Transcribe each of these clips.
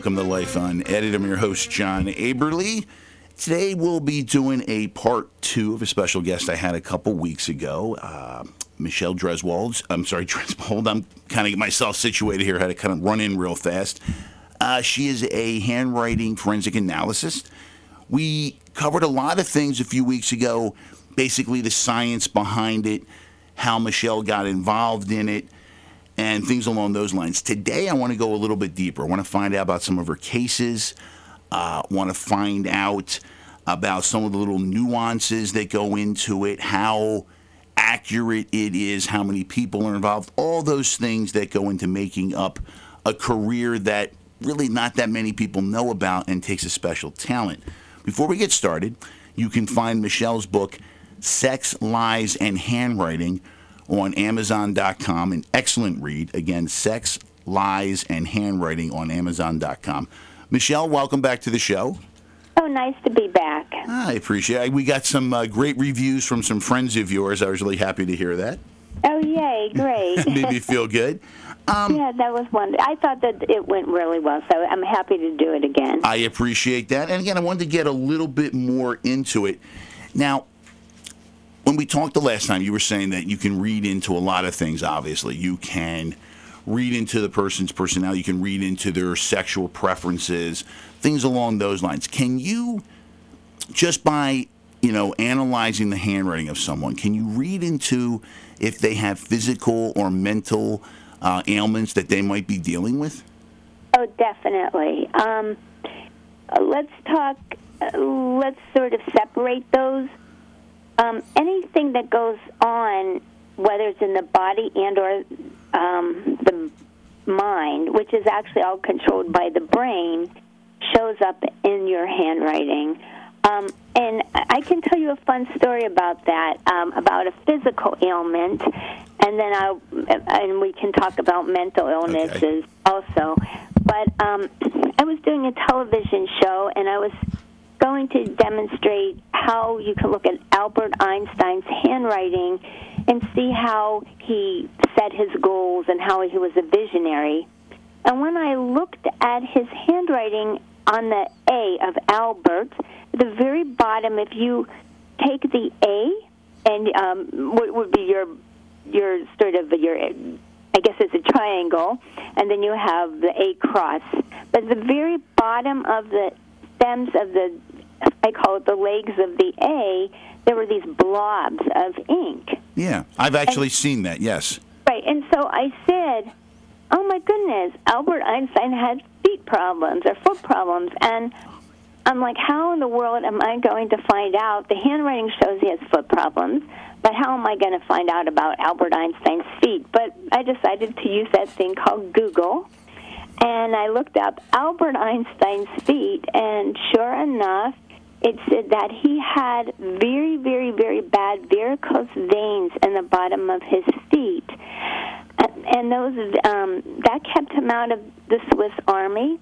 Welcome to Life Unedited. I'm your host, John Aberly. Today we'll be doing a part two of a special guest I had a couple weeks ago, uh, Michelle Dreswold. I'm sorry, Dreswold. I'm kind of get myself situated here. I had to kind of run in real fast. Uh, she is a handwriting forensic analysis. We covered a lot of things a few weeks ago, basically the science behind it, how Michelle got involved in it and things along those lines. Today, I want to go a little bit deeper. I want to find out about some of her cases. Uh, want to find out about some of the little nuances that go into it, how accurate it is, how many people are involved, all those things that go into making up a career that really not that many people know about and takes a special talent. Before we get started, you can find Michelle's book, Sex, Lies, and Handwriting on Amazon.com. An excellent read. Again, Sex, Lies, and Handwriting on Amazon.com. Michelle, welcome back to the show. Oh, nice to be back. I appreciate it. We got some uh, great reviews from some friends of yours. I was really happy to hear that. Oh, yay, great. Made me feel good. Um, yeah, that was one. I thought that it went really well, so I'm happy to do it again. I appreciate that. And again, I wanted to get a little bit more into it. Now, when we talked the last time, you were saying that you can read into a lot of things, obviously. You can read into the person's personality, you can read into their sexual preferences, things along those lines. Can you, just by you know, analyzing the handwriting of someone, can you read into if they have physical or mental uh, ailments that they might be dealing with? Oh, definitely. Um, let's talk. Uh, let's sort of separate those um, anything that goes on, whether it's in the body and or um, the mind, which is actually all controlled by the brain, shows up in your handwriting. Um, and I can tell you a fun story about that, um, about a physical ailment, and then I and we can talk about mental illnesses okay. also. But um, I was doing a television show, and I was going to demonstrate how you can look at Albert Einstein's handwriting and see how he set his goals and how he was a visionary. And when I looked at his handwriting on the A of Albert, the very bottom, if you take the A and um, what would be your your sort of your I guess it's a triangle, and then you have the A cross. But the very bottom of the stems of the I call it the legs of the A, there were these blobs of ink. Yeah, I've actually and, seen that, yes. Right, and so I said, oh my goodness, Albert Einstein had feet problems or foot problems. And I'm like, how in the world am I going to find out? The handwriting shows he has foot problems, but how am I going to find out about Albert Einstein's feet? But I decided to use that thing called Google and I looked up Albert Einstein's feet, and sure enough, it said that he had very, very, very bad varicose veins in the bottom of his feet, and those um, that kept him out of the Swiss Army.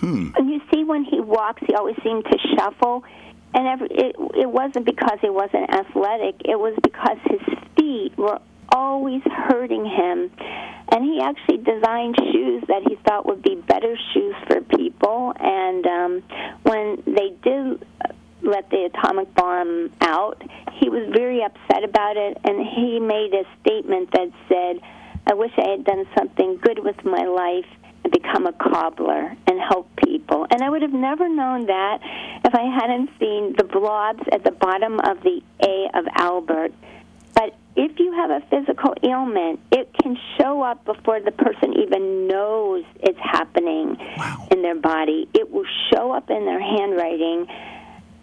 Hmm. And you see, when he walks, he always seemed to shuffle, and every, it it wasn't because he wasn't athletic; it was because his feet were always hurting him. And he actually designed shoes that he thought would be better shoes for people. And um, when they did let the atomic bomb out, he was very upset about it. And he made a statement that said, I wish I had done something good with my life and become a cobbler and help people. And I would have never known that if I hadn't seen the blobs at the bottom of the A of Albert if you have a physical ailment, it can show up before the person even knows it's happening wow. in their body. It will show up in their handwriting.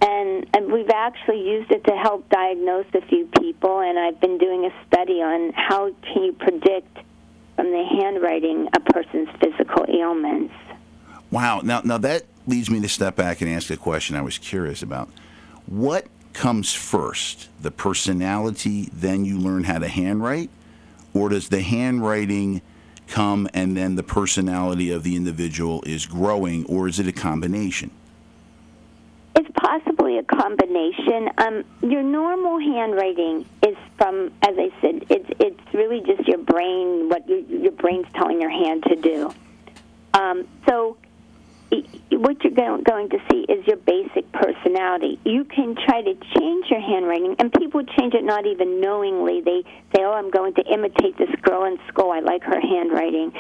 And, and we've actually used it to help diagnose a few people, and I've been doing a study on how can you predict from the handwriting a person's physical ailments. Wow. Now, now that leads me to step back and ask a question I was curious about. What comes first, the personality, then you learn how to handwrite? Or does the handwriting come and then the personality of the individual is growing, or is it a combination? It's possibly a combination. Um, your normal handwriting is from, as I said, it's it's really just your brain, what your, your brain's telling your hand to do. Um, so what you're going to see is your basic personality. You can try to change your handwriting, and people change it not even knowingly. They say, "Oh, I'm going to imitate this girl in school. I like her handwriting,"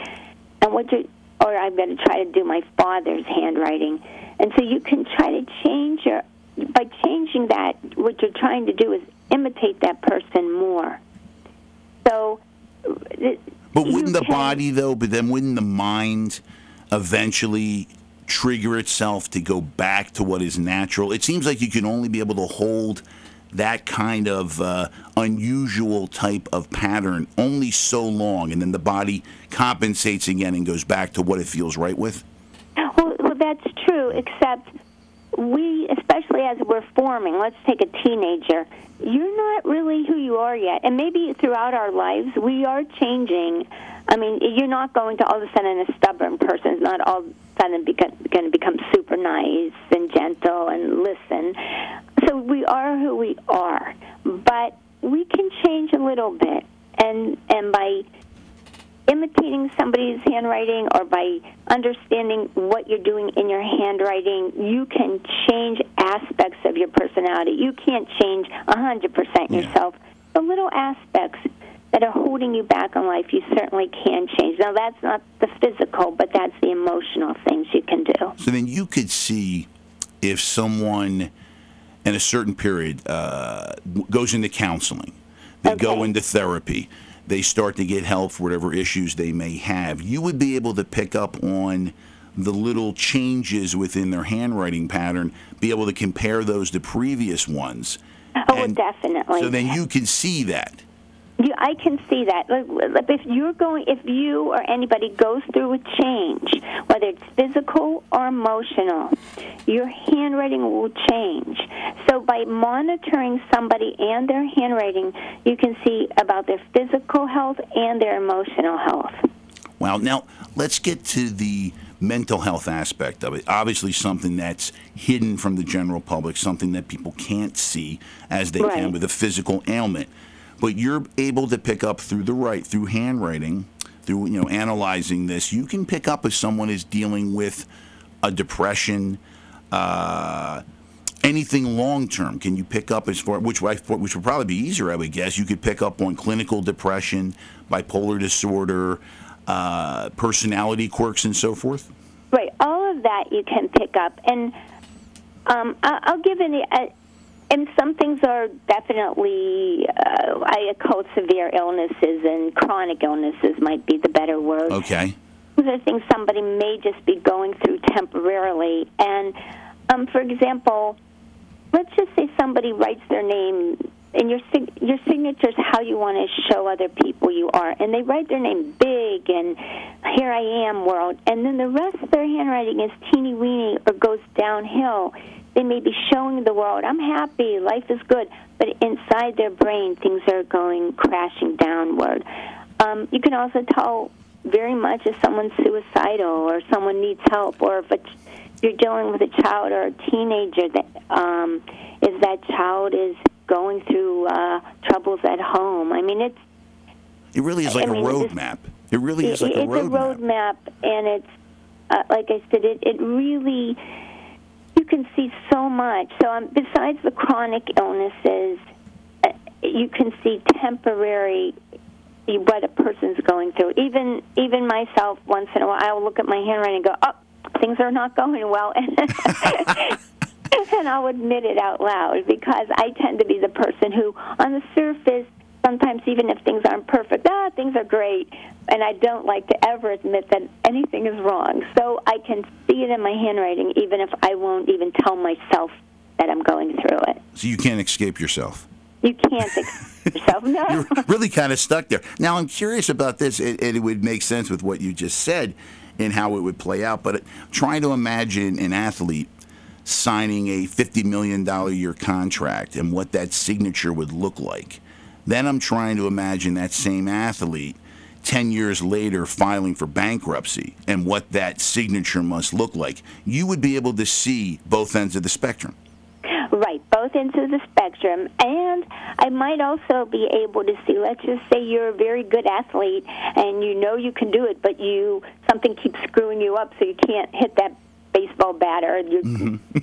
and what you or I'm going to try to do my father's handwriting. And so you can try to change your by changing that. What you're trying to do is imitate that person more. So. Uh, but wouldn't the body though? But then wouldn't the mind eventually trigger itself to go back to what is natural? It seems like you can only be able to hold that kind of uh, unusual type of pattern only so long, and then the body compensates again and goes back to what it feels right with? Well, well that's true, except we, especially as we're forming, let's take a teenager, you're not really who you are yet. And maybe throughout our lives, we are changing. I mean, you're not going to all of a sudden a stubborn person is not all sudden going to become super nice and gentle and listen. So we are who we are, but we can change a little bit. And and by imitating somebody's handwriting or by understanding what you're doing in your handwriting, you can change aspects of your personality. You can't change 100% yourself. Yeah. The little aspects that are holding you back in life, you certainly can change. Now, that's not the physical, but that's the emotional things you can do. So then you could see if someone in a certain period uh, goes into counseling, they okay. go into therapy they start to get help for whatever issues they may have. You would be able to pick up on the little changes within their handwriting pattern, be able to compare those to previous ones. Oh, and definitely. So then you can see that. You, I can see that. If you're going, if you or anybody goes through a change, whether it's physical or emotional, your handwriting will change. So by monitoring somebody and their handwriting, you can see about their physical health and their emotional health. Well, now let's get to the mental health aspect of it. Obviously, something that's hidden from the general public, something that people can't see as they right. can with a physical ailment but you're able to pick up through the right through handwriting through you know analyzing this you can pick up if someone is dealing with a depression uh, anything long term can you pick up as far which which would probably be easier i would guess. You could pick up on clinical depression bipolar disorder uh, personality quirks and so forth? Right. All of that you can pick up. And um, I'll give an, and some things are definitely, uh, I call severe illnesses and chronic illnesses might be the better word. Okay. Those are things somebody may just be going through temporarily. And, um, for example, let's just say somebody writes their name and your sig- your signature is how you want to show other people you are, and they write their name big and here I am world, and then the rest of their handwriting is teeny weeny or goes downhill they may be showing the world, I'm happy, life is good, but inside their brain, things are going crashing downward. Um, you can also tell very much if someone's suicidal or someone needs help, or if it's, you're dealing with a child or a teenager that um, if that child is going through uh, troubles at home. I mean, it's it really is like I mean, a roadmap. It really is like a roadmap. It's a roadmap, and it's uh, like I said, it it really can see so much. So, um, besides the chronic illnesses, uh, you can see temporary what a person's going through. Even even myself, once in a while, I'll look at my handwriting and go, "Oh, things are not going well," and I'll admit it out loud because I tend to be the person who, on the surface, sometimes even if things aren't perfect, ah, things are great, and I don't like to ever admit that anything is wrong. So I can see it in my handwriting, even if I won't even tell myself that I'm going through it. So you can't escape yourself. You can't escape yourself. No. You're really kind of stuck there. Now I'm curious about this. It, it would make sense with what you just said and how it would play out. But trying to imagine an athlete signing a $50 million year contract and what that signature would look like. Then I'm trying to imagine that same athlete 10 years later filing for bankruptcy and what that signature must look like. You would be able to see both ends of the spectrum. Right, both ends of the spectrum. And I might also be able to see, let's just say you're a very good athlete and you know you can do it, but you something keeps screwing you up so you can't hit that baseball bat or you're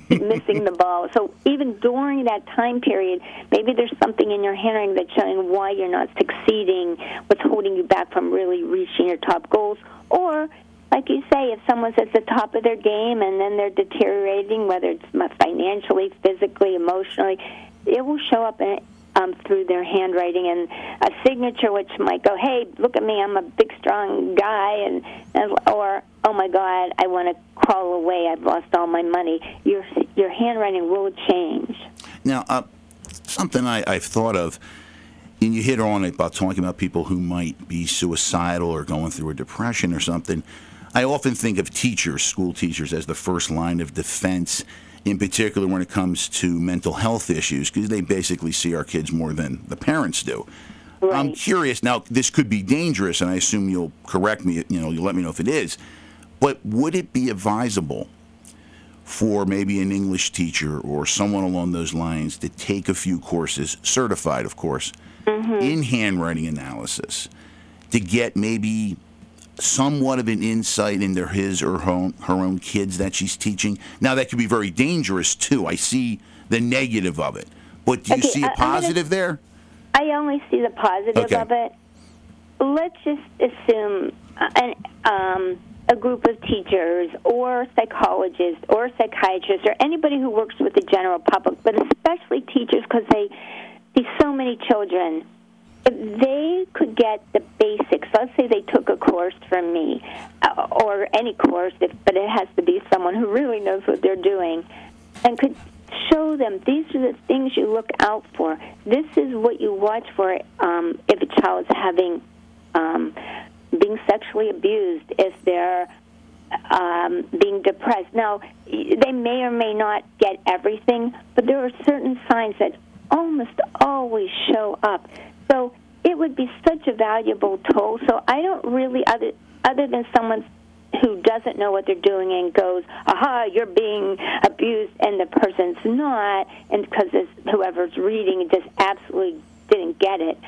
missing the ball. So even during that time period, maybe there's something in your handwriting that's showing why you're not succeeding, what's holding you back from really reaching your top goals, or like you say, if someone's at the top of their game and then they're deteriorating, whether it's financially, physically, emotionally, it will show up in, um, through their handwriting and a signature, which might go, "Hey, look at me, I'm a big, strong guy," and, and or "Oh my God, I want to crawl away, I've lost all my money." Your your handwriting will change. Now, uh, something I, I've thought of and you hit on it about talking about people who might be suicidal or going through a depression or something. I often think of teachers, school teachers, as the first line of defense, in particular when it comes to mental health issues, because they basically see our kids more than the parents do. Right. I'm curious. Now, this could be dangerous, and I assume you'll correct me. You know, you'll let me know if it is. But would it be advisable for maybe an English teacher or someone along those lines to take a few courses, certified, of course, Mm-hmm. in handwriting analysis, to get maybe somewhat of an insight into his or her own, her own kids that she's teaching? Now, that could be very dangerous too. I see the negative of it, but do you Okay, see a I- I'm gonna- positive there? I only see the positive Okay. of it. Let's just assume an, um, a group of teachers or psychologists or psychiatrists or anybody who works with the general public, but especially teachers because they see so many children. They could get the basics, let's say they took a course from me, uh, or any course, but it has to be someone who really knows what they're doing, and could show them these are the things you look out for. This is what you watch for um, if a child is having um, being sexually abused, if they're um, being depressed. Now, they may or may not get everything, but there are certain signs that almost always show up. So it would be such a valuable tool. So I don't really, other other than someone who doesn't know what they're doing and goes, "Aha, you're being abused," and the person's not, and because whoever's reading just absolutely didn't get it.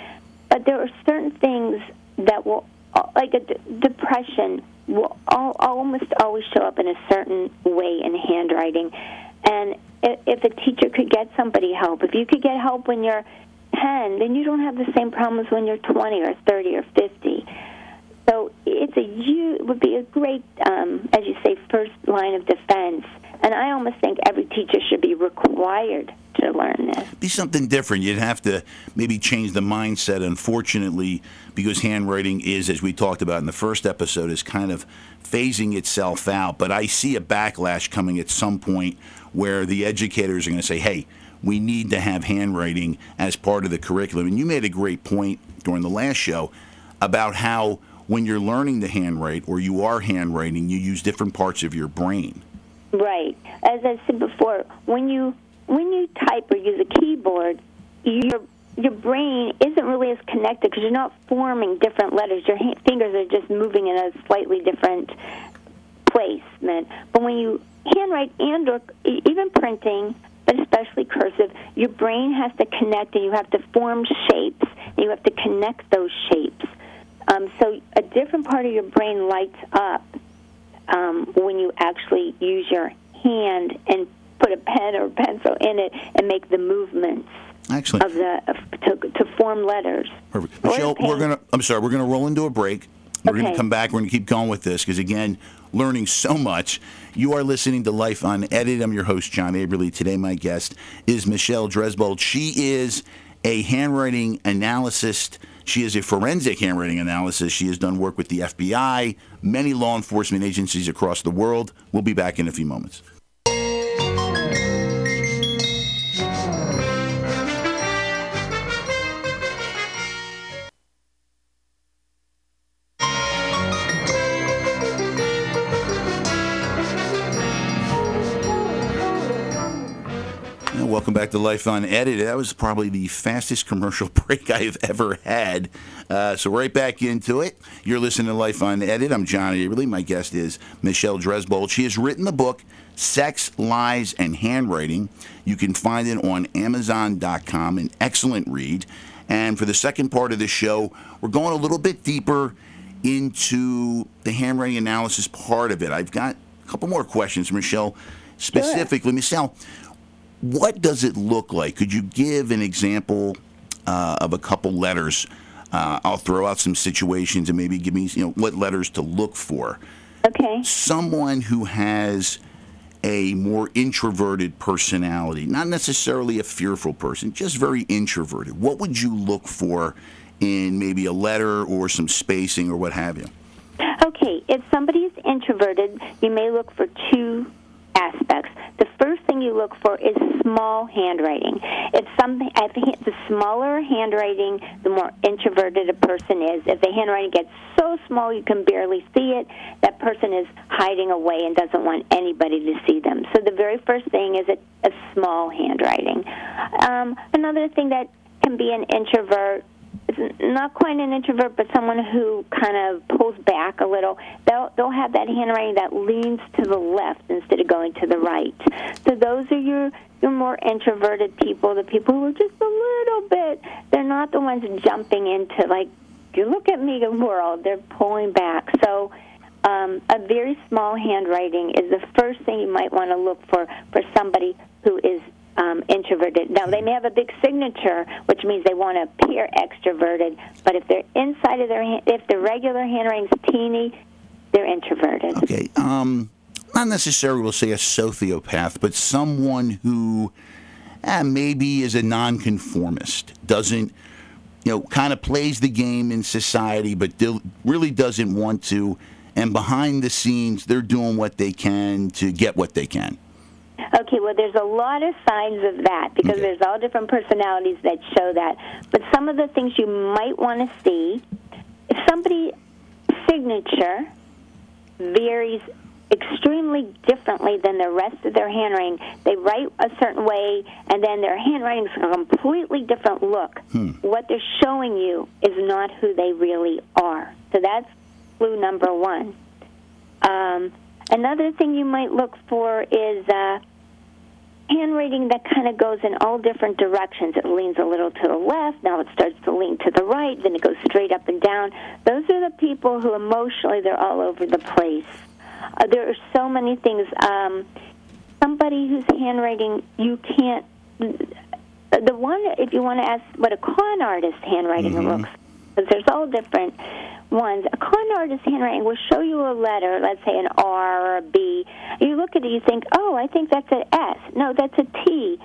But there are certain things that will, like a d- depression, will al- almost always show up in a certain way in handwriting. And if a teacher could get somebody help, if you could get help when you're 10, then you don't have the same problems when you're 20 or 30 or 50. So it's a it would be a great, um, as you say, first line of defense. And I almost think every teacher should be required to learn this. be something different. You'd have to maybe change the mindset, unfortunately, because handwriting is, as we talked about in the first episode, is kind of phasing itself out. But I see a backlash coming at some point where the educators are going to say, hey, we need to have handwriting as part of the curriculum. And you made a great point during the last show about how when you're learning to handwrite or you are handwriting, you use different parts of your brain. Right. As I said before, when you when you type or use a keyboard, your your brain isn't really as connected because you're not forming different letters. Your fingers are just moving in a slightly different placement. But when you handwrite and or even printing, but especially cursive, your brain has to connect and you have to form shapes and you have to connect those shapes. Um, so a different part of your brain lights up um, when you actually use your hand and put a pen or pencil in it and make the movements Excellent. of the of, to, to form letters. Perfect. Michelle, we're gonna. I'm sorry. We're gonna roll into a break. We're gonna come back. We're gonna keep going with this because again, learning so much. You are listening to Life Unedited. I'm your host, John Aberly. Today, my guest is Michelle Dresbold. She is a handwriting analyst. She is a forensic handwriting analysis. She has done work with the FBI, many law enforcement agencies across the world. We'll be back in a few moments. Welcome back to Life Unedited. That was probably the fastest commercial break I have ever had. Uh, so right back into it. You're listening to Life Unedited. I'm John Aberly. My guest is Michelle Dresbold. She has written the book Sex, Lies, and Handwriting. You can find it on Amazon.com. An excellent read. And for the second part of the show, we're going a little bit deeper into the handwriting analysis part of it. I've got a couple more questions, Michelle. Specifically, Michelle, what does it look like? Could you give an example uh, of a couple letters? Uh, I'll throw out some situations and maybe give me, you know, what letters to look for. Okay. Someone who has a more introverted personality, not necessarily a fearful person, just very introverted. What would you look for in maybe a letter or some spacing or what have you? Okay, if somebody's introverted, you may look for two aspects. The first thing you look for is small handwriting. If some, if the smaller handwriting, the more introverted a person is. If the handwriting gets so small you can barely see it, that person is hiding away and doesn't want anybody to see them. So the very first thing is a, a small handwriting. Um, another thing that can be an introvert not quite an introvert, but someone who kind of pulls back a little. They'll they'll have that handwriting that leans to the left instead of going to the right. So those are your your more introverted people, the people who are just a little bit. They're not the ones jumping into like, you look at me, the world. They're pulling back. So. Um, a very small handwriting is the first thing you might want to look for for somebody who is um, introverted. Now they may have a big signature, which means they want to appear extroverted. But if they're inside of their, hand, if the regular handwriting's teeny, they're introverted. Okay. Um, not necessarily, we'll say a sociopath, but someone who eh, maybe is a nonconformist, doesn't, you know, kind of plays the game in society, but really doesn't want to. And behind the scenes, they're doing what they can to get what they can. Okay, well, there's a lot of signs of that because okay. there's all different personalities that show that. But some of the things you might want to see, if somebody's signature varies extremely differently than the rest of their handwriting. They write a certain way, and then their handwriting's a completely different look. Hmm. What they're showing you is not who they really are. So that's clue number one. Um, another thing you might look for is uh, handwriting that kind of goes in all different directions. It leans a little to the left, now it starts to lean to the right, then it goes straight up and down. Those are the people who emotionally they're all over the place. Uh, there are so many things. Um, somebody whose handwriting you can't. The one, if you want to ask what a con artist handwriting mm-hmm. looks, because there's all different ones. A con artist handwriting will show you a letter, let's say an R or a B. You look at it, you think, oh, I think that's an S. No, that's a T.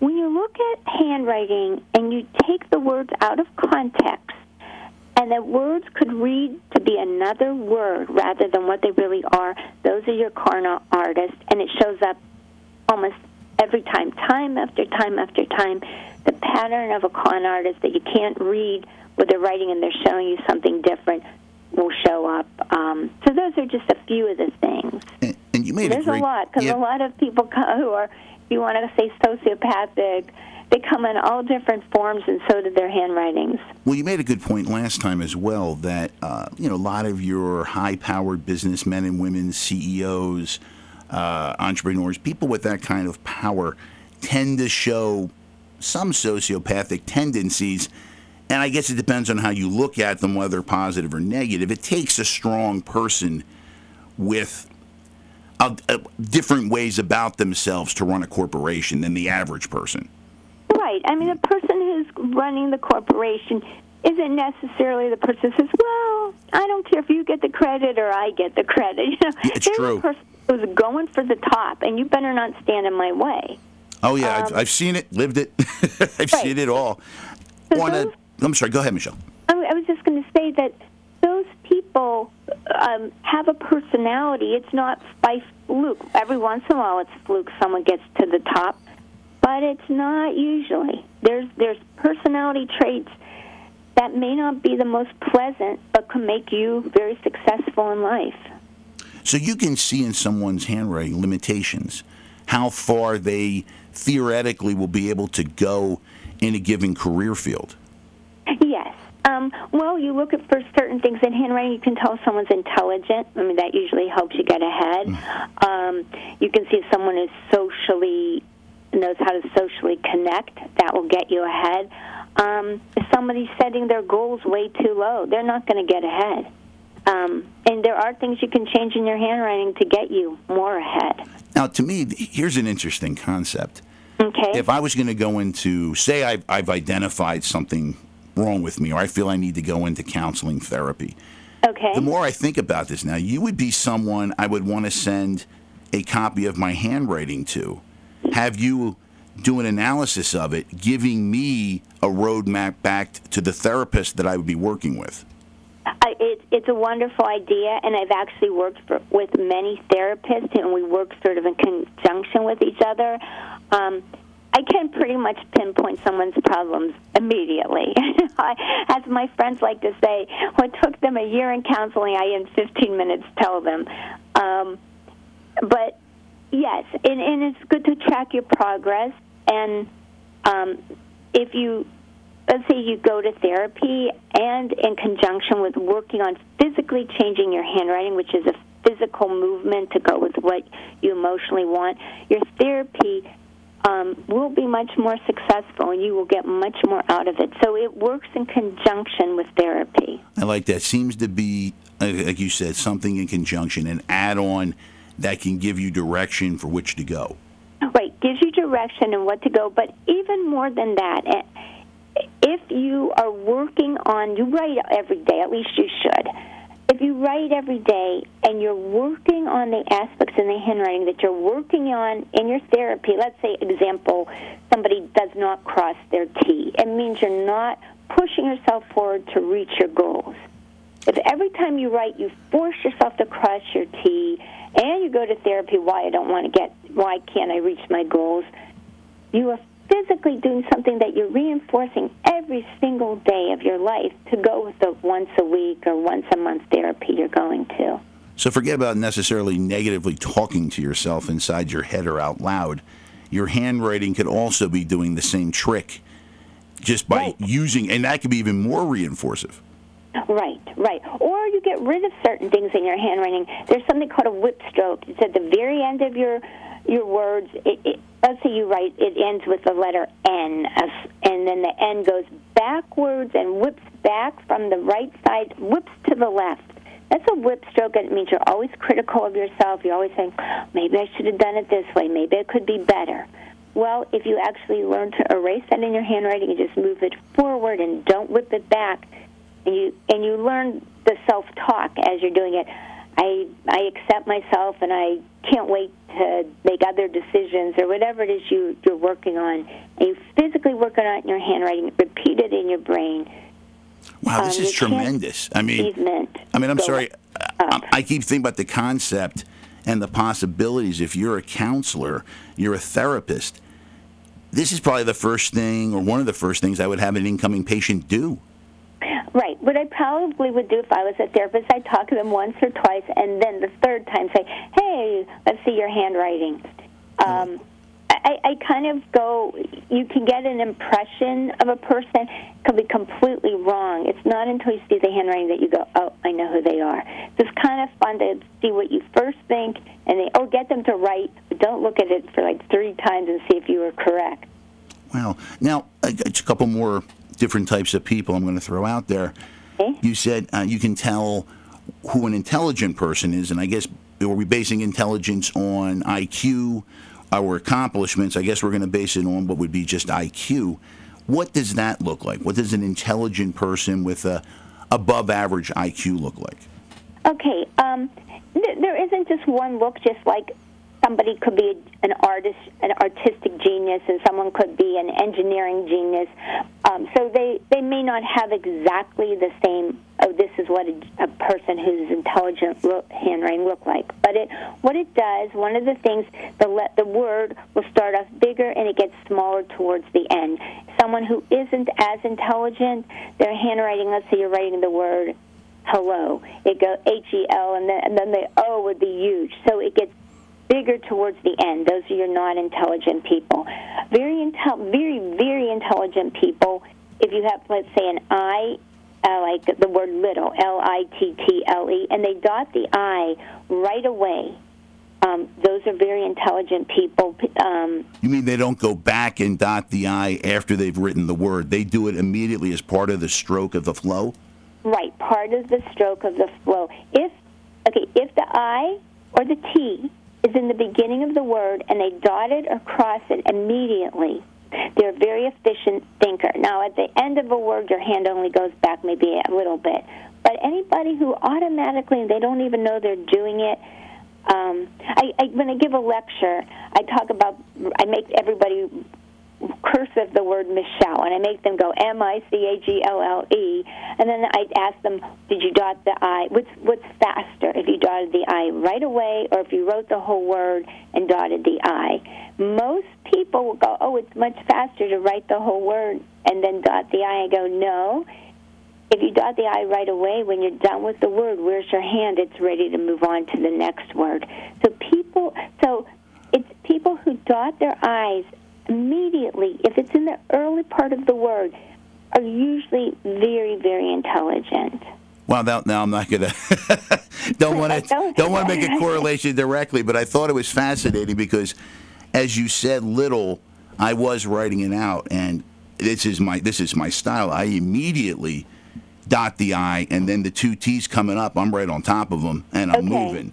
When you look at handwriting and you take the words out of context, and the words could read to be another word rather than what they really are, those are your con artists, and it shows up almost every time, time after time after time. The pattern of a con artist that you can't read what they're writing and they're showing you something different will show up. Um, so those are just a few of the things. And, and you made There's a, great, a lot because yeah. a lot of people who are, if you want to say sociopathic, they come in all different forms, and so do their handwritings. Well, you made a good point last time as well that uh, you know a lot of your high-powered businessmen and women, CEOs, uh, entrepreneurs, people with that kind of power, tend to show some sociopathic tendencies and I guess it depends on how you look at them, whether positive or negative. It takes a strong person with a, a different ways about themselves to run a corporation than the average person. Right. I mean, the person who's running the corporation isn't necessarily the person who says, "Well, I don't care if you get the credit or I get the credit." You know, yeah, it's true. The person who's going for the top, and you better not stand in my way. Oh yeah, um, I've, I've, seen it, lived it. I've right. seen it all. So those, I'm sorry. Go ahead, Michelle. I was just going to say that those people um, have a personality. It's not by fluke. Every once in a while, it's fluke. Someone gets to the top, but it's not usually. There's there's personality traits that may not be the most pleasant, but can make you very successful in life. So you can see in someone's handwriting limitations, how far they theoretically will be able to go in a given career field. Um, well, you look at for certain things in handwriting, you can tell someone's intelligent. I mean, that usually helps you get ahead. Mm. Um, you can see if someone is socially knows how to socially connect. That will get you ahead. Um, if somebody's setting their goals way too low, they're not going to get ahead. Um, and there are things you can change in your handwriting to get you more ahead. Now, to me, here's an interesting concept. Okay. If I was going to go into, say, I've, I've identified something wrong with me, or I feel I need to go into counseling therapy. Okay. The more I think about this now, you would be someone I would want to send a copy of my handwriting to. Have you do an analysis of it, giving me a roadmap back to the therapist that I would be working with? I, it, it's a wonderful idea, and I've actually worked for, with many therapists, and we work sort of in conjunction with each other. Um, I can pretty much pinpoint someone's problems immediately. As my friends like to say, what took them a year in counseling, I in 15 minutes tell them. Um, but yes, and, and it's good to track your progress. And um, if you, let's say you go to therapy, and in conjunction with working on physically changing your handwriting, which is a physical movement to go with what you emotionally want, your therapy um, will be much more successful and you will get much more out of it. So it works in conjunction with therapy. I like that. Seems to be, like you said, something in conjunction, an add on that can give you direction for which to go. Right, gives you direction and what to go. But even more than that, eh, if you are working on, you write every day, at least you should if you write every day and you're working on the aspects in the handwriting that you're working on in your therapy, let's say, example, somebody does not cross their T, it means you're not pushing yourself forward to reach your goals. If every time you write you force yourself to cross your T and you go to therapy, why I don't want to get, why can't I reach my goals, you are physically doing something that you're reinforcing every single day of your life to go with the once a week or once a month therapy you're going to. So forget about necessarily negatively talking to yourself inside your head or out loud. Your handwriting could also be doing the same trick just by right. using, and that could be even more reinforcive. Right, right. Or you get rid of certain things in your handwriting. There's something called a whip stroke. It's at the very end of your your words. It, it, let's say you write it ends with the letter N, and then the N goes backwards and whips back from the right side, whips to the left. That's a whip stroke, and it means you're always critical of yourself. You're always saying, maybe I should have done it this way. Maybe it could be better. Well, if you actually learn to erase that in your handwriting and just move it forward and don't whip it back, and you and you learn the self-talk as you're doing it. I I accept myself, and I can't wait to make other decisions or whatever it is you you're working on. And you physically work on it in your handwriting, repeat it in your brain. Wow, this um, is tremendous. I mean, I mean, I'm sorry. I, I keep thinking about the concept and the possibilities. If you're a counselor, you're a therapist. This is probably the first thing, or one of the first things I would have an incoming patient do. Right. What I probably would do if I was a therapist, I'd talk to them once or twice, and then the third time say, "Hey, let's see your handwriting." Um, I, I kind of go. You can get an impression of a person. Could be completely wrong. It's not until you see the handwriting that you go, "Oh, I know who they are." So it's kind of fun to see what you first think, and they, oh, get them to write. But don't look at it for like three times and see if you were correct. Wow. Now, just a couple more different types of people I'm going to throw out there. Okay. You said uh, you can tell who an intelligent person is, and I guess are we basing intelligence on IQ, our accomplishments? I guess we're going to base it on what would be just IQ. What does that look like? What does an intelligent person with a above average IQ look like? Okay, um, th- there isn't just one look, just like somebody could be an artist, an artistic genius, and someone could be an engineering genius. Um, so they they may not have exactly the same. Oh, this is what a, a person who's intelligent look, handwriting look like. But it what it does, one of the things, the let the word will start off bigger and it gets smaller towards the end. Someone who isn't as intelligent, their handwriting. Let's say you're writing the word hello. It go H E L, and then and then the O would be huge. So it gets bigger towards the end. Those are your non-intelligent people. Very intel- very very intelligent people. If you have, let's say, an I, uh, like the word little, L I T T L E, and they dot the I right away. Um, those are very intelligent people. Um, you mean they don't go back and dot the I after they've written the word? They do it immediately as part of the stroke of the flow? right part of the stroke of the flow. If okay, if the I or the T is in the beginning of the word and they dot it or cross it immediately, they're a very efficient thinker. Now, at the end of a word, your hand only goes back maybe a little bit. But anybody who automatically, they don't even know they're doing it, um, I, I, when I give a lecture, I talk about, I make everybody cursive the word Michelle, and I make them go M I C A G L L E, and then I ask them, did you dot the I? What's what's faster, if you dotted the I right away, or if you wrote the whole word and dotted the I? Most people will go, oh, it's much faster to write the whole word and then dot the I. I go, no. If you dot the I right away, when you're done with the word, where's your hand? It's ready to move on to the next word. So people, so it's people who dot their I's immediately, if it's in the early part of the word, are usually very, very intelligent. Well, now, now I'm not gonna don't want to don't want to make a correlation directly, but I thought it was fascinating because, as you said, little, I was writing it out, and this is my this is my style. I immediately dot the I, and then the two T's coming up, I'm right on top of them, and I'm Okay. moving.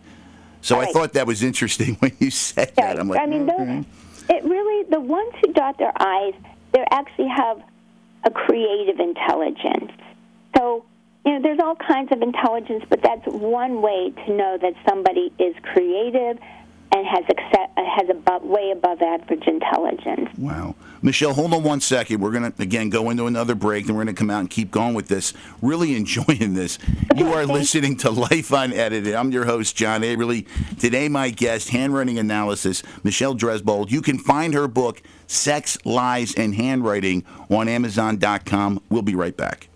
So I thought that was interesting when you said Yeah, that. I'm like, I mean, those, okay. It really the ones who dot their I's, they actually have a creative intelligence. So you know, there's all kinds of intelligence, but that's one way to know that somebody is creative and has accept, uh, has above, way above average intelligence. Wow. Michelle, hold on one second. We're going to, again, go into another break, and we're going to come out and keep going with this. Really enjoying this. You are listening to Life Unedited. I'm your host, John Aberly. Today, my guest, handwriting analysis, Michelle Dresbold. You can find her book, Sex, Lies, and Handwriting, on Amazon.com. We'll be right back.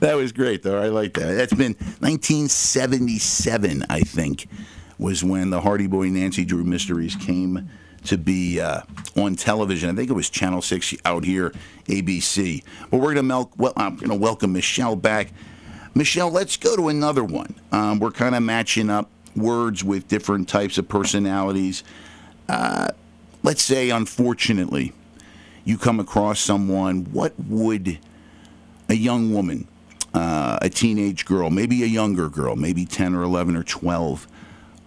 That was great, though. I like that. That's been 1977, I think, was when the Hardy Boy Nancy Drew Mysteries came to be uh, on television. I think it was Channel 6 out here, ABC. But we're going to well, I'm going to welcome Michelle back. Michelle, let's go to another one. Um, we're kind of matching up words with different types of personalities. Uh, let's say, unfortunately, you come across someone, what would a young woman, uh, a teenage girl, maybe a younger girl, maybe 10 or 11 or 12,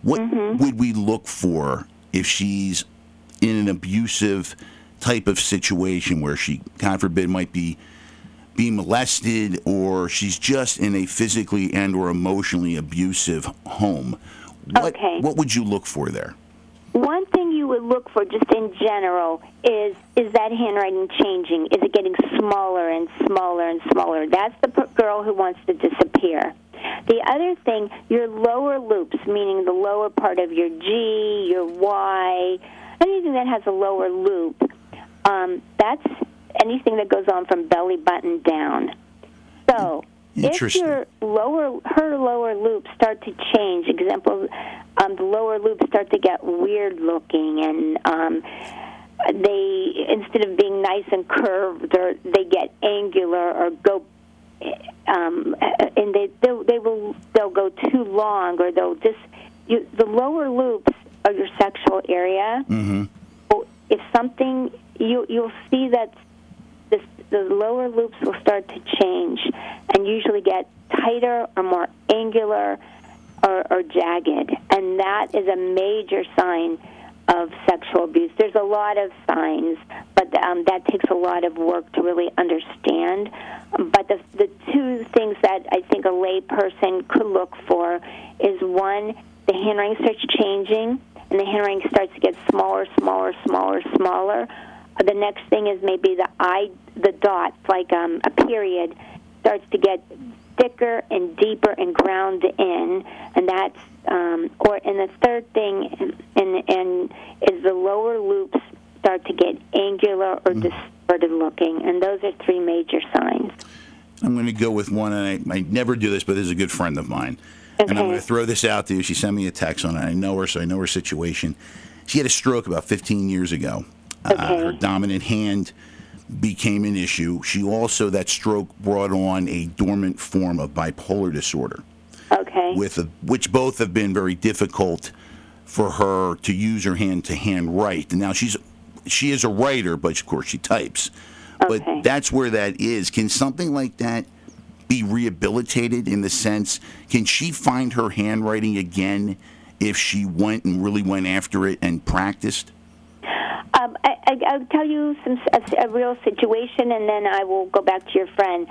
what would we look for if she's in an abusive type of situation where she, God forbid, might be being molested or she's just in a physically and or emotionally abusive home? What, Okay. what would you look for there? One thing would look for, just in general, is is that handwriting changing? Is it getting smaller and smaller and smaller? That's the p- girl who wants to disappear. The other thing, your lower loops, meaning the lower part of your G, your Y, anything that has a lower loop, um, that's anything that goes on from belly button down. So, if your lower her lower loops start to change, example, um, the lower loops start to get weird looking, and um, they instead of being nice and curved, or they get angular or go. Um, and they they'll, they will they'll go too long, or they'll just you, the lower loops are your sexual area. Mm-hmm. So if something you you'll see that the lower loops will start to change and usually get tighter or more angular or, or jagged, and that is a major sign of sexual abuse. There's a lot of signs, but um, that takes a lot of work to really understand. But the, the two things that I think a lay person could look for is one, the handwriting starts changing, and the handwriting starts to get smaller, smaller, smaller, smaller. The next thing is maybe the eye, the dots, like um, a period, starts to get thicker and deeper and ground in, and that's um, or and the third thing, and and is the lower loops start to get angular or distorted looking, and those are three major signs. I'm going to go with one, and I, I never do this, but this is a good friend of mine. And I'm going to throw this out to you. She sent me a text on it. I know her, so I know her situation. She had a stroke about 15 years ago. Uh, her dominant hand became an issue. She also that stroke brought on a dormant form of bipolar disorder, Okay. with a, which both have been very difficult for her to use her hand to hand write. And now she's she is a writer, but of course she types. Okay. But that's where that is. Can something like that be rehabilitated in the sense? Can she find her handwriting again if she went and really went after it and practiced? Um, I, I, I'll tell you some a, a real situation, and then I will go back to your friend.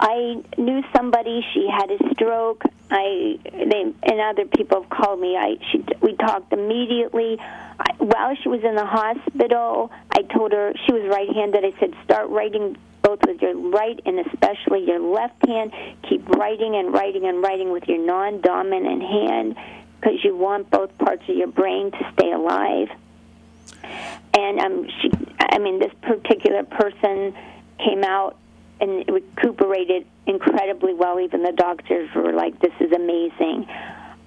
I knew somebody. She had a stroke. I they and other people have called me. I she we talked immediately. I, while she was in the hospital, I told her she was right-handed. I said, start writing both with your right and especially your left hand. Keep writing and writing and writing with your non-dominant hand because you want both parts of your brain to stay alive and um, she, I mean, this particular person came out and recuperated incredibly well. Even the doctors were like, "This is amazing."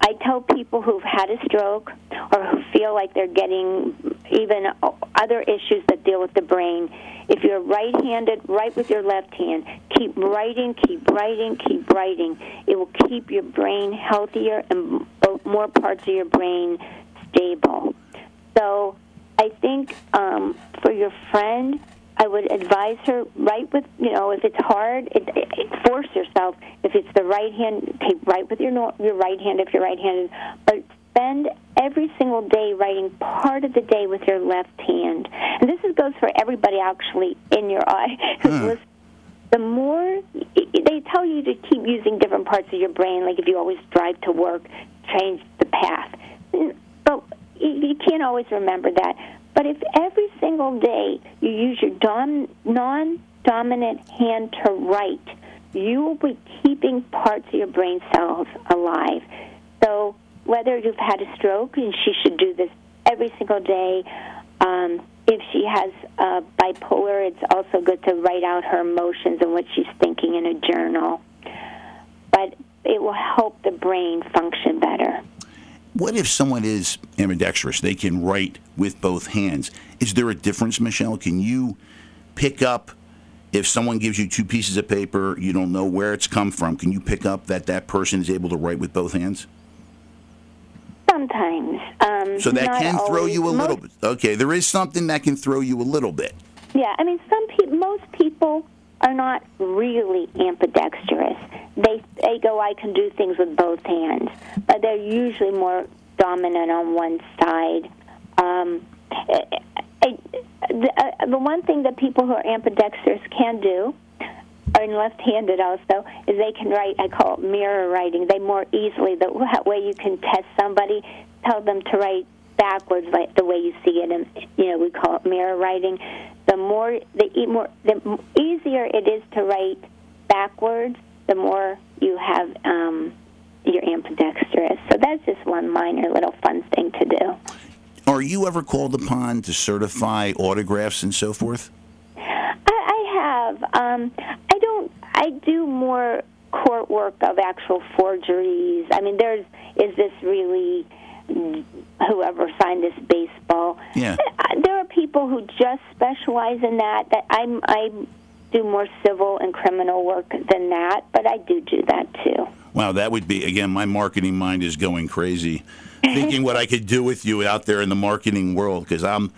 I tell people who've had a stroke or who feel like they're getting even other issues that deal with the brain. If you're right-handed, write with your left hand. Keep writing, keep writing, keep writing. It will keep your brain healthier and more parts of your brain stable. So I think um, for your friend, I would advise her write with you know if it's hard, it, it, force yourself. If it's the right hand, take write with your your right hand if you're right-handed, but spend every single day writing part of the day with your left hand. And this is, goes for everybody actually in your eye. Hmm. the more they tell you to keep using different parts of your brain, like if you always drive to work, change the path. But you can't always remember that. But if every single day you use your dom- non-dominant hand to write, you will be keeping parts of your brain cells alive. So whether you've had a stroke, and she should do this every single day. Um, if she has uh, bipolar, it's also good to write out her emotions and what she's thinking in a journal. But it will help the brain function better. What if someone is ambidextrous? They can write with both hands. Is there a difference, Michelle? Can you pick up if someone gives you two pieces of paper, you don't know where it's come from? Can you pick up that that person is able to write with both hands? Sometimes. Um, So that can throw you a little bit. Okay, there is something that can throw you a little bit. Yeah, I mean, some people, most people are not really ambidextrous. They they go, I can do things with both hands, but they're usually more dominant on one side. Um, I, I, the, uh, the one thing that people who are ambidextrous can do, or left-handed also, is they can write. I call it mirror writing. They more easily the that way you can test somebody, tell them to write backwards like the way you see it and you know we call it mirror writing the more the e- more the easier it is to write backwards the more you have um you're ambidextrous so that's just one minor little fun thing to do Are you ever called upon to certify autographs and so forth? I, I have. Um, I don't. I do more court work of actual forgeries. I mean, there's is this really whoever signed this baseball? Yeah. There are people who just specialize in that. That I'm. I do more civil and criminal work than that, but I do do that too. Wow, that would be again. My marketing mind is going crazy, thinking what I could do with you out there in the marketing world because I'm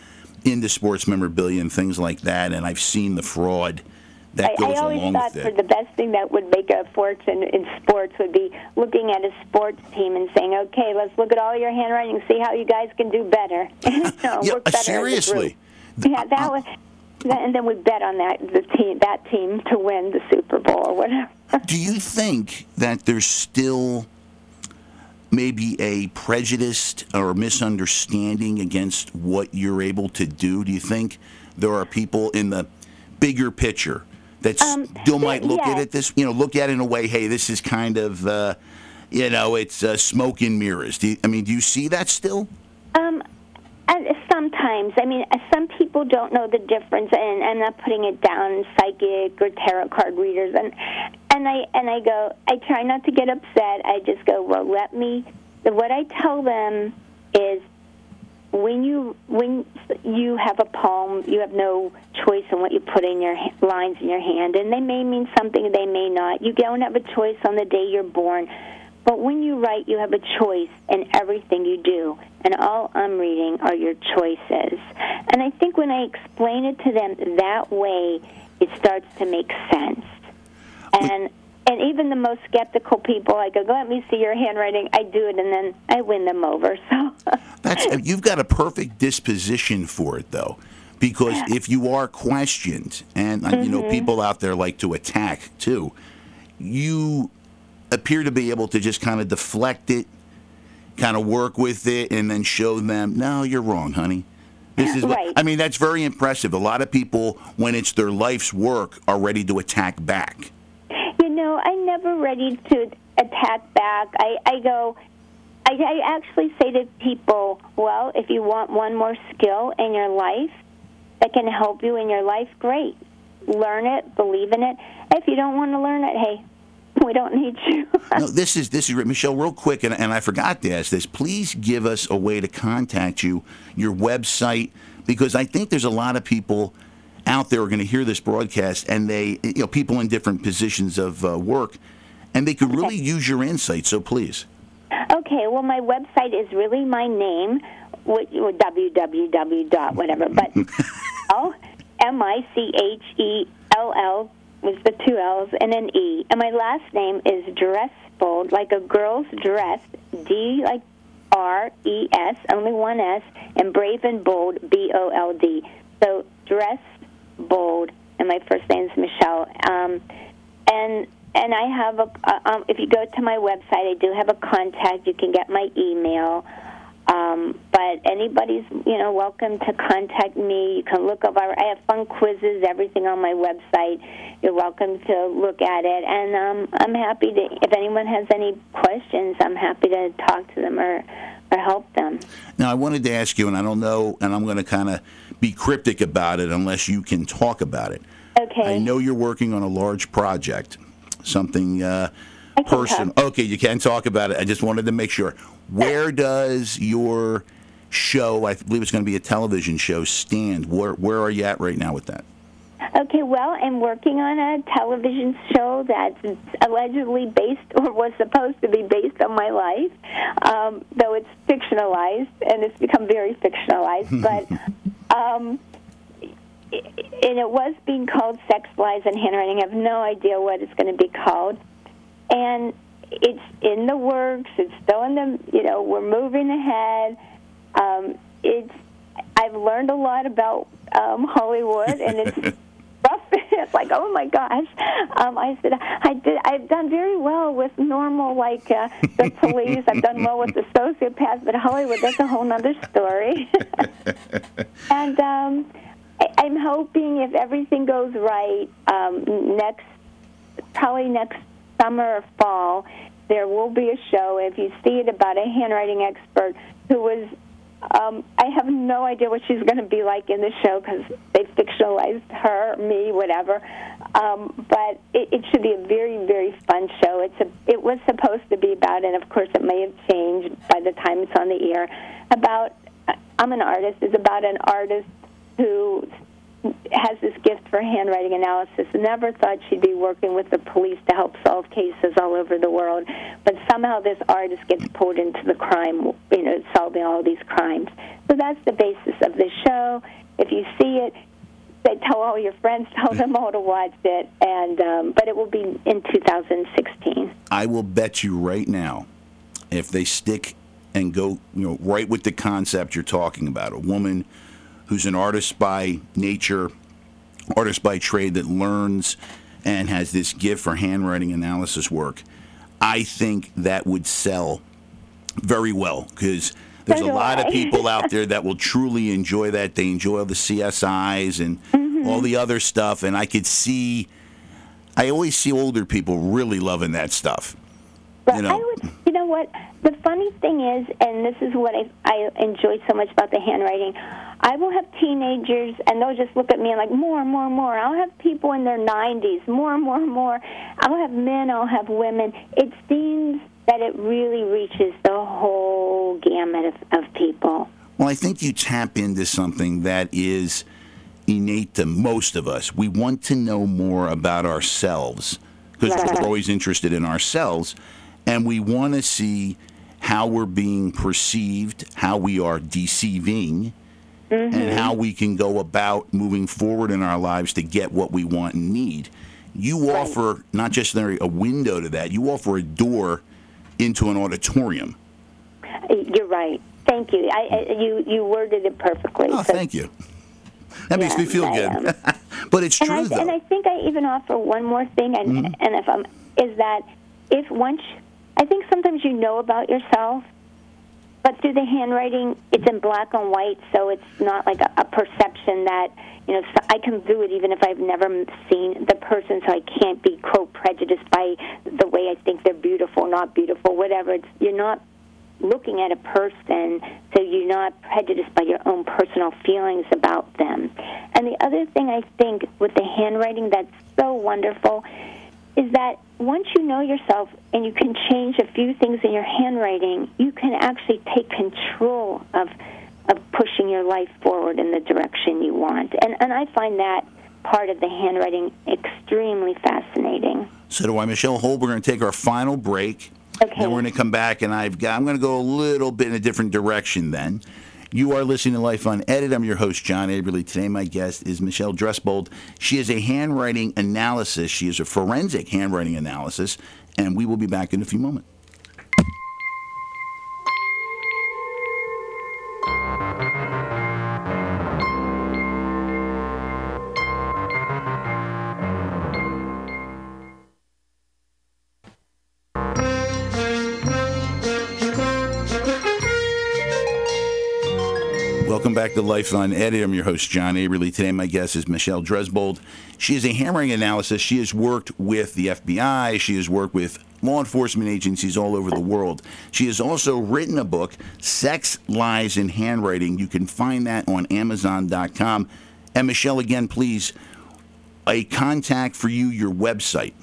into sports memorabilia and things like that, and I've seen the fraud that I, goes I always along thought with for it. the best thing that would make a fortune in sports would be looking at a sports team and saying, "Okay, let's look at all your handwriting and see how you guys can do better." Know, Yeah, better seriously. group. Yeah, that was. And then we bet on that the team that team to win the Super Bowl or whatever. Do you think that there's still maybe a prejudice or misunderstanding against what you're able to do? Do you think there are people in the bigger picture that Um, still might look at it this, you know, look at it in a way, hey, this is kind of, uh, you know, it's uh, smoke and mirrors. Do you, I mean, do you see that still? Um, and sometimes, I mean, uh, some people don't know the difference, and I'm not putting it down psychic or tarot card readers, and and I and I go, I try not to get upset. I just go, well, let me. What I tell them is, when you when you have a poem, you have no choice in what you put in your lines in your hand, and they may mean something, they may not. You don't have a choice on the day you're born, but when you write, you have a choice in everything you do, and all I'm reading are your choices. And I think when I explain it to them that way, it starts to make sense. And and even the most skeptical people, I go, let me see your handwriting. I do it, and then I win them over. So That's you've got a perfect disposition for it though. Because if you are questioned, and uh, you know people out there like to attack too, you appear to be able to just kind of deflect it, kind of work with it, and then show them, no, you're wrong, honey. This is what, Right. I mean, that's very impressive. A lot of people, when it's their life's work, are ready to attack back. I'm never ready to attack back. I, I go, I, I actually say to people, well, if you want one more skill in your life that can help you in your life, great. Learn it, believe in it. If you don't want to learn it, hey, we don't need you. no, this is this is Michelle. Real quick, and, and I forgot to ask this. Please give us a way to contact you, your website, because I think there's a lot of people out there are going to hear this broadcast, and they, you know, people in different positions of uh, work, and they could really use your insight. So please. Okay, well, my website is really my name, www dot whatever, but L M I C H E L L was the two L's and an E, and my last name is Dresbold, like a girl's dress, D like R E S, only one S, and Brave and Bold, B O L D. So Dress Bold, and my first name is Michelle. Um, and and I have a uh, um, if you go to my website, I do have a contact. You can get my email. Um, but anybody's you know welcome to contact me. You can look up. Our, I have fun quizzes, everything on my website. You're welcome to look at it, and um, I'm happy to. If anyone has any questions, I'm happy to talk to them or or help them. Now, I wanted to ask you, and I don't know, and I'm going to kind of be cryptic about it unless you can talk about it. Okay. I know you're working on a large project, something uh, personal. Okay, you can talk about it. I just wanted to make sure. Where does your show, I believe it's going to be a television show, stand? Where Where are you at right now with that? Okay, well, I'm working on a television show that's allegedly based, or was supposed to be based on my life, um, though it's fictionalized, and it's become very fictionalized. but, um, and it was being called Sex, Lies, and Handwriting. I have no idea what it's going to be called. And it's in the works. It's still in the, you know, we're moving ahead. Um, it's, I've learned a lot about um, Hollywood, and it's it's like, oh my gosh. Um, I said, I did. I've done very well with normal, like uh, the police. I've done well with the sociopaths, but Hollywood, that's a whole other story. and um, I, I'm hoping if everything goes right, um, next, probably next summer or fall, there will be a show. If you see it about a handwriting expert who was um, I have no idea what she's going to be like in the show because they fictionalized her, me, whatever. Um, but it, it should be a very, very fun show. It's a, it was supposed to be about, and of course it may have changed by the time it's on the air. About, I'm an artist. It's about an artist who has this gift for handwriting analysis. Never thought she'd be working with the police to help solve cases all over the world, but somehow this artist gets pulled into the crime, you know, solving all these crimes. So that's the basis of the show. If you see it, say tell all your friends, tell them all to watch it, and um, but it will be in 2016. I will bet you right now, if they stick and go, you know, right with the concept you're talking about, a woman who's an artist by nature, artist by trade that learns and has this gift for handwriting analysis work, I think that would sell very well because there's So a lot of people out there that will truly enjoy that. They enjoy all the CSIs and Mm-hmm. all the other stuff, and I could see. I always see older people really loving that stuff. But You know. I would, you know what? The funny thing is, and this is what I, I enjoy so much about the handwriting. I will have teenagers, and they'll just look at me and like more, more, more. I'll have people in their 90s, more, more, more. I'll have men. I'll have women. It seems that it really reaches the whole gamut of, of people. Well, I think you tap into something that is innate to most of us. We want to know more about ourselves because Right. we're always interested in ourselves, and we want to see how we're being perceived, how we are deceiving, and how we can go about moving forward in our lives to get what we want and need. You offer not just a window to that, you offer a door into an auditorium. You're right. Thank you. I, I you you worded it perfectly. Oh, So- thank you. That makes me feel I, good. um, but it's and true, I, though. and I think I even offer one more thing, and Mm-hmm. and if I'm is that if once I think sometimes you know about yourself, but through the handwriting, it's in black and white, so it's not like a, a perception that you know so I can do it even if I've never seen the person, so I can't be quote prejudiced by the way I think they're beautiful, not beautiful, whatever. It's you're not looking at a person so you're not prejudiced by your own personal feelings about them. And the other thing I think with the handwriting that's so wonderful is that once you know yourself and you can change a few things in your handwriting, you can actually take control of of pushing your life forward in the direction you want. And and I find that part of the handwriting extremely fascinating. So do I, Michelle Holt. We're going to take our final break. Okay. Then we're going to come back, and I've got. I'm going to go a little bit in a different direction. Then, you are listening to Life Unedited. I'm your host, John Aberly. Today, my guest is Michelle Dresbold. She is a handwriting analysis. She is a forensic handwriting analysis, and we will be back in a few moments. Back to Life Unedited. I'm your host, John Aberly. Today, my guest is Michelle Dresbold. She is a hammering analysis. She has worked with the FBI. She has worked with law enforcement agencies all over the world. She has also written a book, Sex, Lies, and Handwriting. You can find that on Amazon.com. And Michelle, again, please, a contact for you, your website.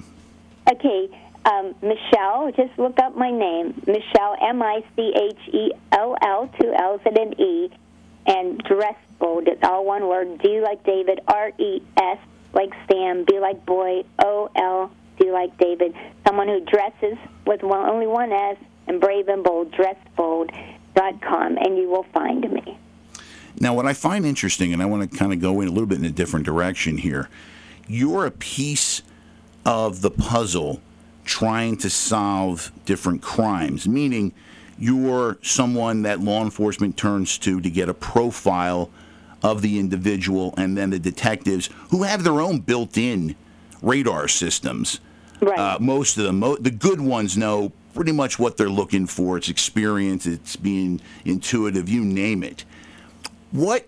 Okay, um, Michelle, just look up my name. Michelle, M I C H E L L, two L's and an E, and Dresbold, it's all one word. D like David, R E S like Sam, B like boy, O L, D like David. Someone who dresses with one, only one S, and brave and bold, dresbold.com, and you will find me. Now, what I find interesting, and I want to kind of go in a little bit in a different direction here, you're a piece of the puzzle trying to solve different crimes, meaning you're someone that law enforcement turns to to get a profile of the individual, and then the detectives who have their own built in radar systems. Right. Uh, most of them, mo- the good ones know pretty much what they're looking for. It's experience, it's being intuitive, you name it. What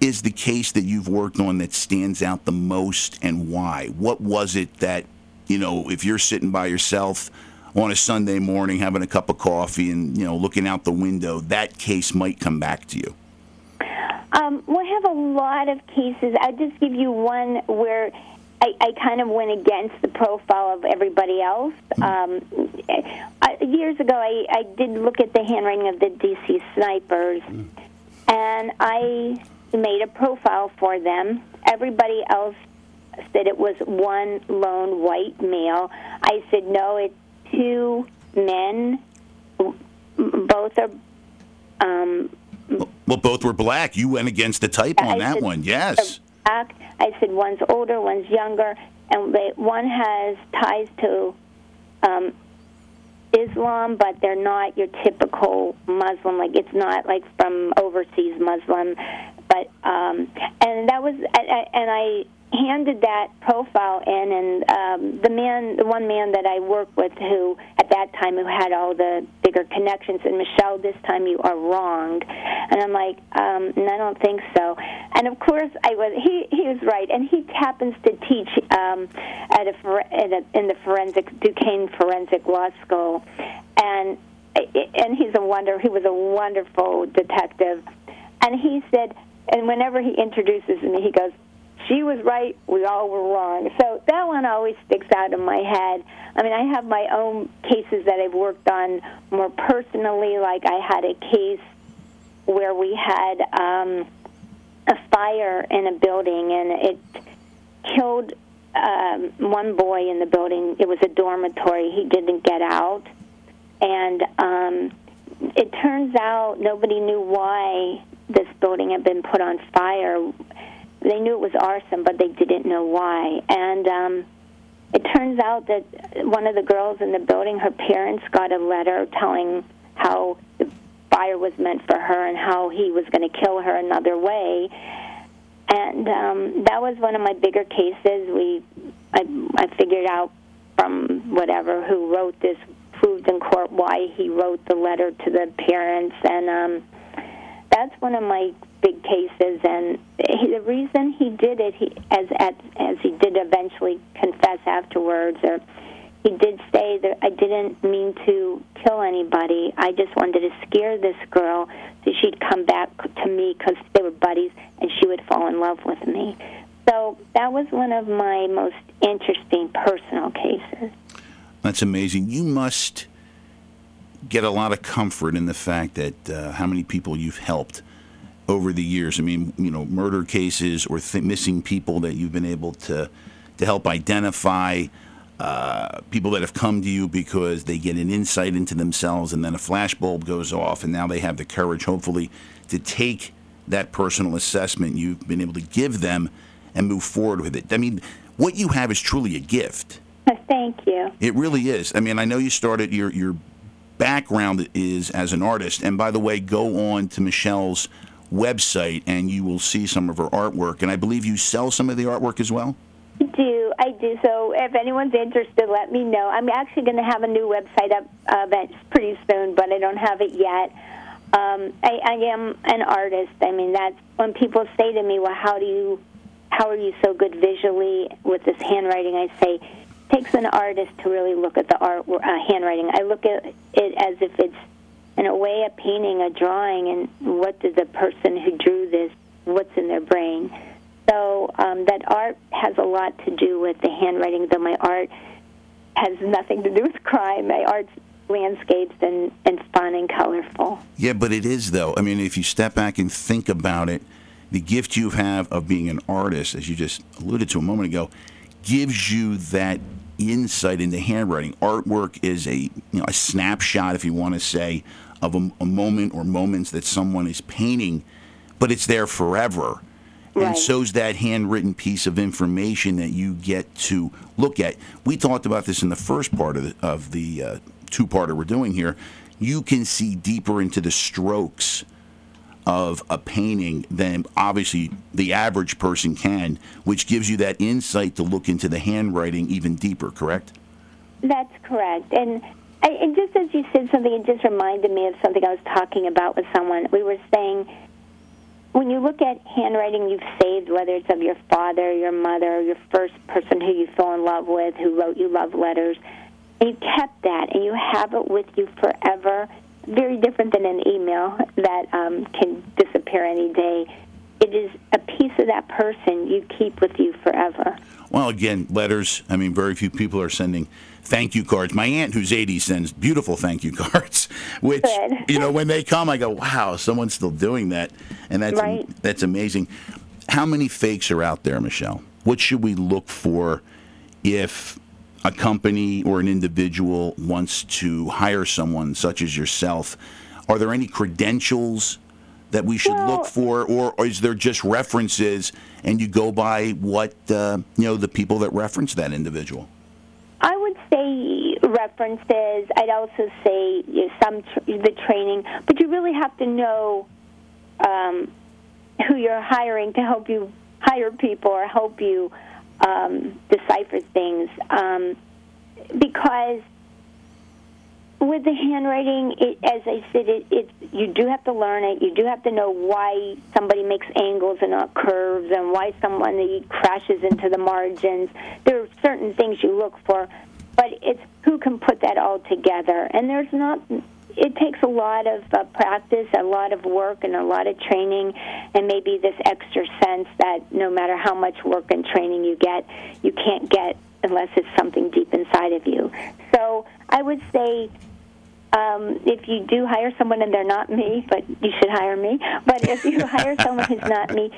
is the case that you've worked on that stands out the most and why? What was it that, you know, if you're sitting by yourself on a Sunday morning having a cup of coffee and, you know, looking out the window, that case might come back to you? Um, well, I have a lot of cases. I'll just give you one where I, I kind of went against the profile of everybody else. Um, I, years ago, I, I did look at the handwriting of the DC snipers, and I made a profile for them. Everybody else said it was one lone white male. I said, no, it's two men. Both are um, Well, both were black. You went against the type on I that said one. Yes. black. I said one's older, one's younger, and they, one has ties to um, Islam, but they're not your typical Muslim. Like it's not like from overseas Muslim, but um, and that was I- and I handed that profile in, and um, the man, the one man that I worked with, who at that time who had all the bigger connections, and Michelle, this time you are wronged, and I'm like, um, and I don't think so, and of course I was. He he was right, and he happens to teach um, at a, at a in the forensic Duquesne Forensic Law School, and and he's a wonder. He was a wonderful detective, and he said, and whenever he introduces me, he goes, "She was right. We all were wrong." So that one always sticks out in my head. I mean, I have my own cases that I've worked on more personally. Like I had a case where we had um, a fire in a building, and it killed um, one boy in the building. It was a dormitory. He didn't get out, and um, it turns out nobody knew why this building had been put on fire. They knew it was arson, but they didn't know why. And um, it turns out that one of the girls in the building, her parents got a letter telling how the fire was meant for her and how he was going to kill her another way. And um, that was one of my bigger cases. We, I, I figured out from whatever who wrote this, proved in court why he wrote the letter to the parents, and um, that's one of my big cases. And he, the reason he did it, he, as, as as he did eventually confess afterwards, or he did say that I didn't mean to kill anybody. I just wanted to scare this girl so she'd come back to me because they were buddies, and she would fall in love with me. So that was one of my most interesting personal cases. That's amazing. You must get a lot of comfort in the fact that uh, how many people you've helped over the years. I mean, you know, murder cases or th- missing people that you've been able to to help identify. Uh, people that have come to you because they get an insight into themselves, and then a flashbulb goes off, and now they have the courage, hopefully, to take that personal assessment you've been able to give them and move forward with it. I mean, what you have is truly a gift. Thank you. It really is. I mean, I know you started your your background is as an artist, and by the way, go on to Michelle's website and you will see some of her artwork. And I believe you sell some of the artwork as well. I do. I do. So if anyone's interested, let me know. I'm actually going to have a new website up uh, that's pretty soon, but I don't have it yet. Um, I, I am an artist. I mean, that's when people say to me, "Well, how do you, how are you so good visually with this handwriting?" I say, takes an artist to really look at the art uh, handwriting. I look at it as if it's in a way a painting, a drawing, and what did the person who drew this, what's in their brain. So um, that art has a lot to do with the handwriting, though my art has nothing to do with crime. My art's landscapes and, and fun and colorful. Yeah, but it is, though. I mean, if you step back and think about it, the gift you have of being an artist, as you just alluded to a moment ago, gives you that insight into handwriting. Artwork is a you know a snapshot, if you want to say, of a, a moment or moments that someone is painting, but it's there forever. Right. And so's that handwritten piece of information that you get to look at. We talked about this in the first part of the, of the uh, two-parter we're doing here. You can see deeper into the strokes of a painting than obviously the average person can, which gives you that insight to look into the handwriting even deeper. Correct? That's correct. And and just as you said something, it just reminded me of something I was talking about with someone. We were saying when you look at handwriting you've saved, whether it's of your father, your mother, your first person who you fell in love with, who wrote you love letters, and you kept that and you have it with you forever, very different than an email that um, can disappear any day. It is a piece of that person you keep with you forever. Well, again, letters. I mean, very few people are sending thank you cards. My aunt, who's 80, sends beautiful thank you cards, which, Good. you know, when they come, I go, wow, someone's still doing that. And that's, Right. that's amazing. How many fakes are out there, Michelle? What should we look for if a company or an individual wants to hire someone such as yourself? Are there any credentials that we should Well- look for, or, or is there just references and you go by what uh, you know the people that reference that individual? I would say references. I'd also say you know, some tr- the training, but you really have to know um, who you're hiring to help you hire people or help you um, decipher things. Um, because with the handwriting, it, as I said, it, it you do have to learn it. You do have to know why somebody makes angles and not curves, and why someone crashes into the margins. There are certain things you look for, but it's who can put that all together. And there's not. It takes a lot of uh, practice, a lot of work, and a lot of training, and maybe this extra sense that no matter how much work and training you get, you can't get unless it's something deep inside of you. So I would say um, if you do hire someone and they're not me, but you should hire me. But if you hire someone who's not me,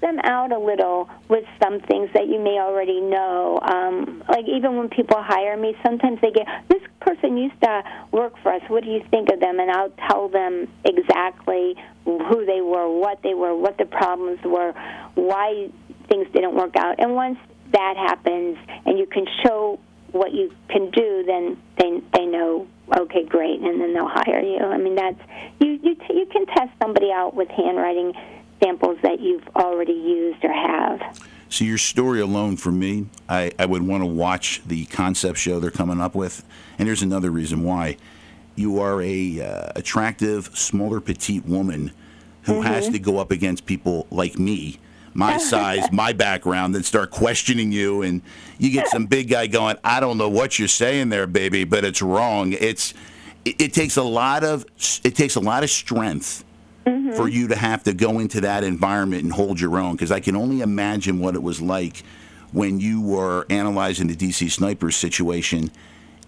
them out a little with some things that you may already know. Um, like even when people hire me, sometimes they get this person used to work for us. What do you think of them? And I'll tell them exactly who they were, what they were, what the problems were, why things didn't work out. And once that happens, and you can show what you can do, then they they know okay, great, and then they'll hire you. I mean, that's you you t- you can test somebody out with handwriting samples that you've already used or have. So your story alone for me, I, I would want to watch the concept show they're coming up with, and there's another reason why. You are a uh, attractive, smaller, petite woman who mm-hmm. has to go up against people like me my size, my background, then start questioning you, and you get some big guy going, "I don't know what you're saying there, baby, but it's wrong." It's it, it takes a lot of it takes a lot of strength mm-hmm. for you to have to go into that environment and hold your own. Because I can only imagine what it was like when you were analyzing the DC sniper situation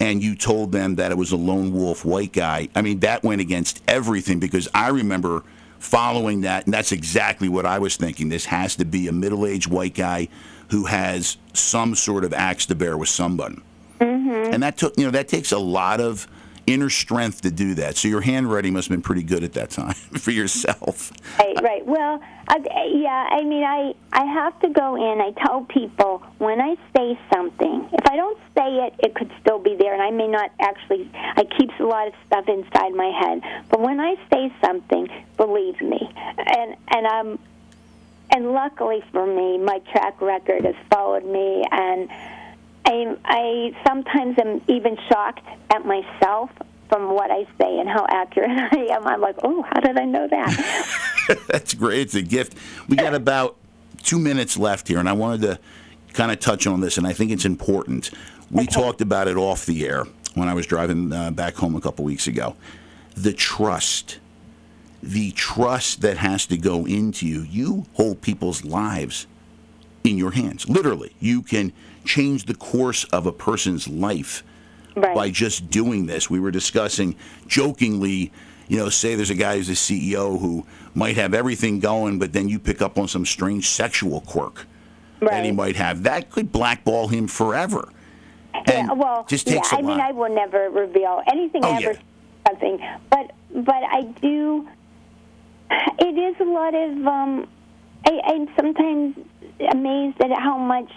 and you told them that it was a lone wolf white guy. I mean, that went against everything because I remember following that, and that's exactly what I was thinking. This has to be a middle aged white guy who has some sort of axe to bear with someone. Mm-hmm. And that took, you know, that takes a lot of inner strength to do that. So your handwriting must have been pretty good at that time for yourself. Right, right. Well, I, yeah, I mean, I I have to go in. I tell people when I say something, if I don't say it, it could still be there, and I may not actually. I keep a lot of stuff inside my head, but when I say something, believe me, and and I'm. And luckily for me, my track record has followed me, and I, I sometimes am even shocked at myself from what I say and how accurate I am. I'm like, oh, how did I know that? That's great. It's a gift. We got about two minutes left here, and I wanted to kind of touch on this, and I think it's important. We okay. talked about it off the air when I was driving uh, back home a couple weeks ago. The trust, the trust that has to go into you. You hold people's lives in your hands. Literally, you can change the course of a person's life right. by just doing this. We were discussing jokingly, you know, say there's a guy who's a CEO who might have everything going, but then you pick up on some strange sexual quirk right. that he might have. That could blackball him forever. And yeah, well, just takes yeah, I mean, I will never reveal anything oh, ever yeah. something, but but I do. It is a lot of. Um, I, I'm sometimes amazed at how much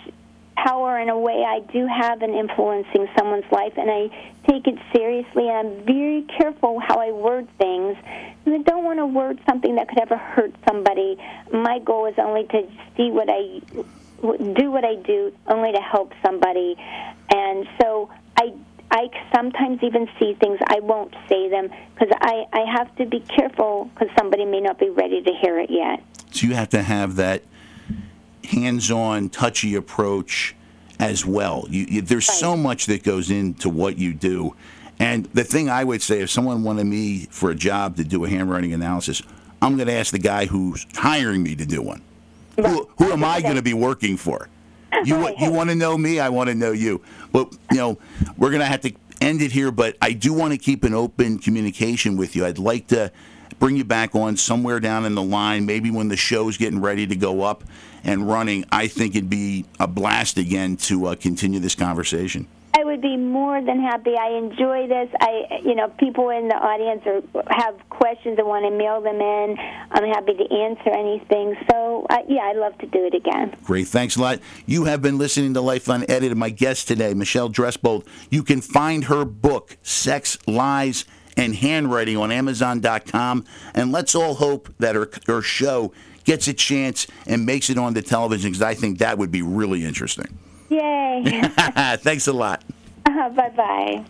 power in a way I do have in influencing someone's life, and I take it seriously, and I'm very careful how I word things. And I don't want to word something that could ever hurt somebody. My goal is only to see what I do, what I do, only to help somebody, and so I. I sometimes even see things I won't say them because I, I have to be careful because somebody may not be ready to hear it yet. So you have to have that hands-on, touchy approach as well. You, you, there's right. so much that goes into what you do. And the thing I would say, if someone wanted me for a job to do a handwriting analysis, I'm going to ask the guy who's hiring me to do one. Right. Who, who am I going to be working for? You right. you want to know me? I want to know you. But you know, we're going to have to end it here. But I do want to keep an open communication with you. I'd like to bring you back on somewhere down in the line, maybe when the show's getting ready to go up and running. I think it'd be a blast again to uh, continue this conversation. I would be more than happy. I enjoy this. I, you know, people in the audience are, have questions and want to mail them in. I'm happy to answer anything. So, uh, yeah, I'd love to do it again. Great. Thanks a lot. You have been listening to Life Unedited. My guest today, Michelle Dresbold. You can find her book, Sex, Lies, and handwriting on Amazon.com. And let's all hope that her, her show gets a chance and makes it on the television because I think that would be really interesting. Yay! Thanks a lot. Uh, bye bye.